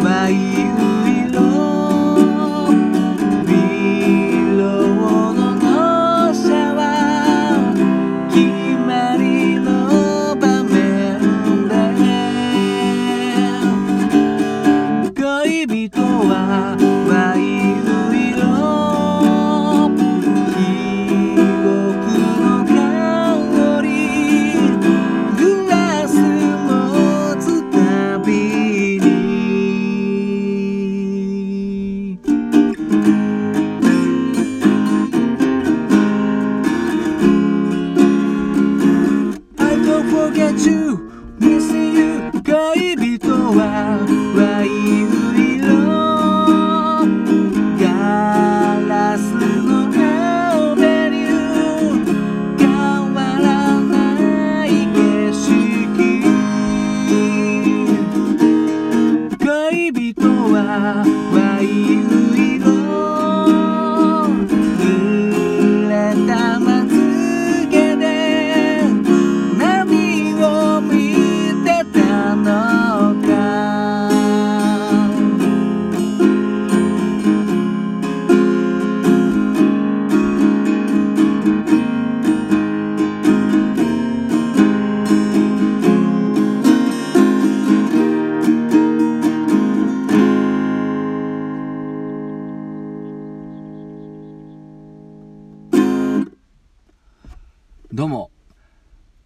vai どうも。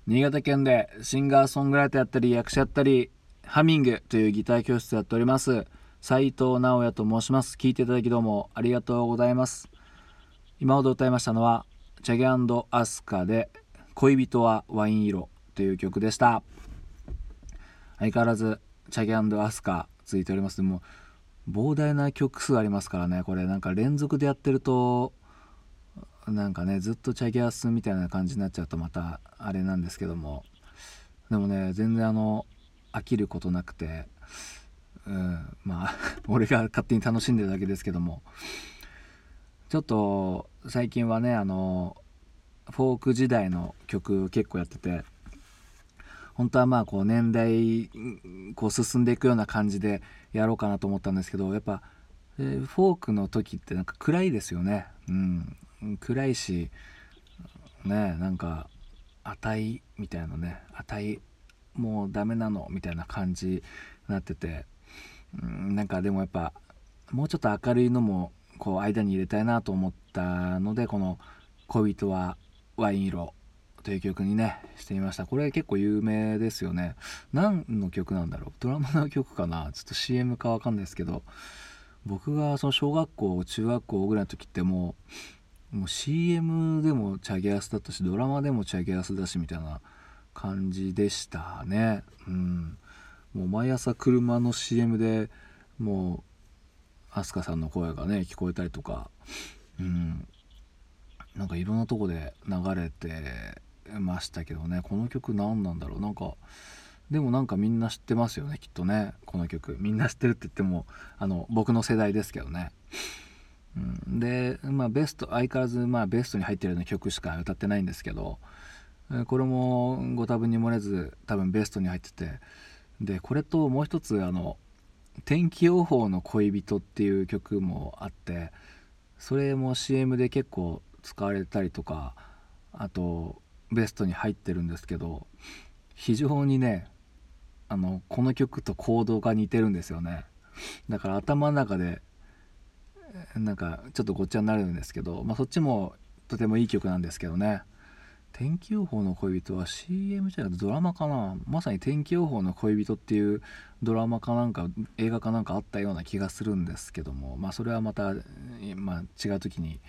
新潟県でシンガーソングライターやったり役者やったりハミングというギター教室やっております。斉藤直也と申します。聞いていただきどうもありがとうございます。今ほど歌いましたのはチャゲアスカで恋人はワイン色という曲でした。相変わらずチャゲアスカ続いております。でも膨大な曲数ありますからねこれ。なんか連続でやってるとなんかねずっとチャゲアスみたいな感じになっちゃうとまたあれなんですけども。でもね全然あの飽きることなくてうんまあ 俺が勝手に楽しんでるだけですけども。ちょっと最近はねあのフォーク時代の曲結構やってて本当はまあこう年代こう進んでいくような感じでやろうかなと思ったんですけどやっぱ、えー、フォークの時ってなんか暗いですよね。うん。暗いしねなんか値みたいなね値もうダメなのみたいな感じになっててうんなんかでもやっぱもうちょっと明るいのもこう間に入れたいなと思ったのでこの「恋人はワイン色」という曲にねしてみました。これ結構有名ですよね。何の曲なんだろう？ドラマの曲かな？ちょっと CM かわかんないですけど僕がその小学校中学校ぐらいの時ってもうもう CM でもチャゲアスだったしドラマでもチャゲアスだしみたいな感じでしたね。うん。もう毎朝車の CM でもう飛鳥さんの声がね聞こえたりとか。うん。なんかいろんなとこで流れてましたけどね。この曲何なんだろう。なんかでもなんかみんな知ってますよねきっとね。この曲。みんな知ってるって言ってもあの僕の世代ですけどね、うん、でまあベスト相変わらずまあベストに入ってるような曲しか歌ってないんですけどこれもご多分に漏れず多分ベストに入ってて。でこれともう一つあの「天気予報の恋人」っていう曲もあってそれも CM で結構使われたりとかあとベストに入ってるんですけど非常にねあのこの曲とコードが似てるんですよね。だから頭の中でなんかちょっとごっちゃになるんですけど、まあ、そっちもとてもいい曲なんですけどね。天気予報の恋人は CM じゃなくてドラマかな。まさに天気予報の恋人っていうドラマかなんか映画かなんかあったような気がするんですけども。まあそれはまた、まあ、違う時に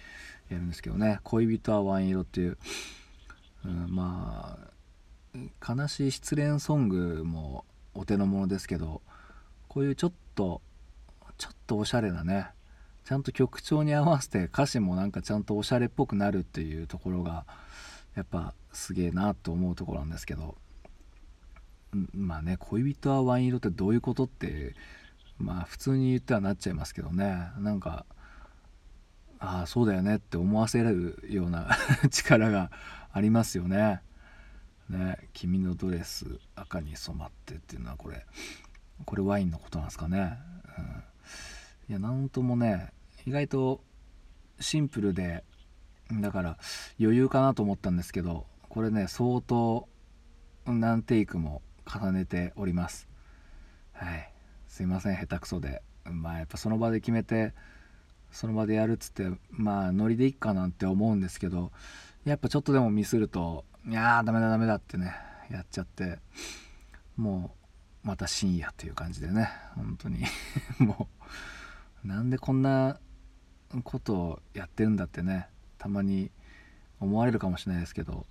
やるんですけどね「恋人はワイン色」っていう、うん、まあ悲しい失恋ソングもお手の物ですけどこういうちょっとちょっとおしゃれなねちゃんと曲調に合わせて歌詞もなんかちゃんとおしゃれっぽくなるっていうところがやっぱすげえなと思うところなんですけどまあね恋人はワイン色ってどういうことってまあ普通に言ってはなっちゃいますけどねなんかああそうだよねって思わせるような 力がありますよね。ね君のドレス赤に染まってっていうのはこれこれワインのことなんですかね。うん、いやなんともね意外とシンプルでだから余裕かなと思ったんですけどこれね相当何テイクも重ねております。はい。すいません下手くそで。まあやっぱその場で決めてその場でやるっつってまあノリでいっかなんて思うんですけどやっぱちょっとでもミスるといやーダメだダメだってねやっちゃってもうまた深夜という感じでね本当に。もうなんでこんなことをやってるんだってねたまに思われるかもしれないですけど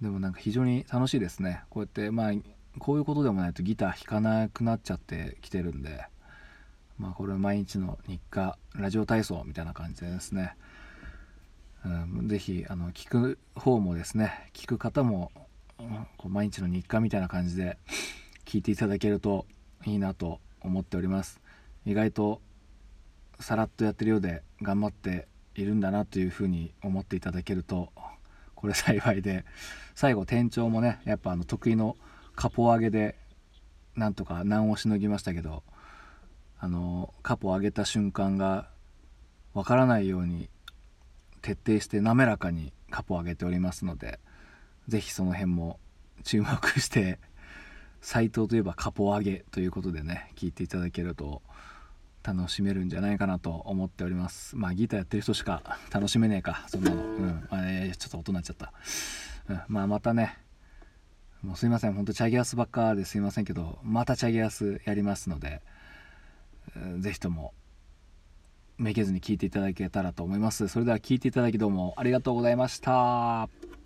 でもなんか非常に楽しいですね。こうやってまあこういうことでもないとギター弾かなくなっちゃってきてるんでまあこれは毎日の日課ラジオ体操みたいな感じでですね、うん、ぜひあの聞く方もですね聞く方も、こう毎日の日課みたいな感じで聞いていただけるといいなと思っております。意外とさらっとやってるようで頑張っているんだなというふうに思っていただけるとこれ幸いで最後店長もねやっぱあの得意のカポ上げでなんとか難をしのぎましたけどあのカポ上げた瞬間がわからないように徹底して滑らかにカポ上げておりますので是非その辺も注目して斎藤といえばカポ上げということでね聞いていただけると楽しめるんじゃないかなと思っております。まあギターやってる人しか楽しめねえか。そんなの。うん。あ、えちょっと音鳴っちゃった。うん、まあまたね。もうすいません。ほんとチャゲアスばっかですいませんけどまたチャゲアスやりますので是非ともめげずに聞いていただけたらと思います。それでは聞いていただきどうもありがとうございました。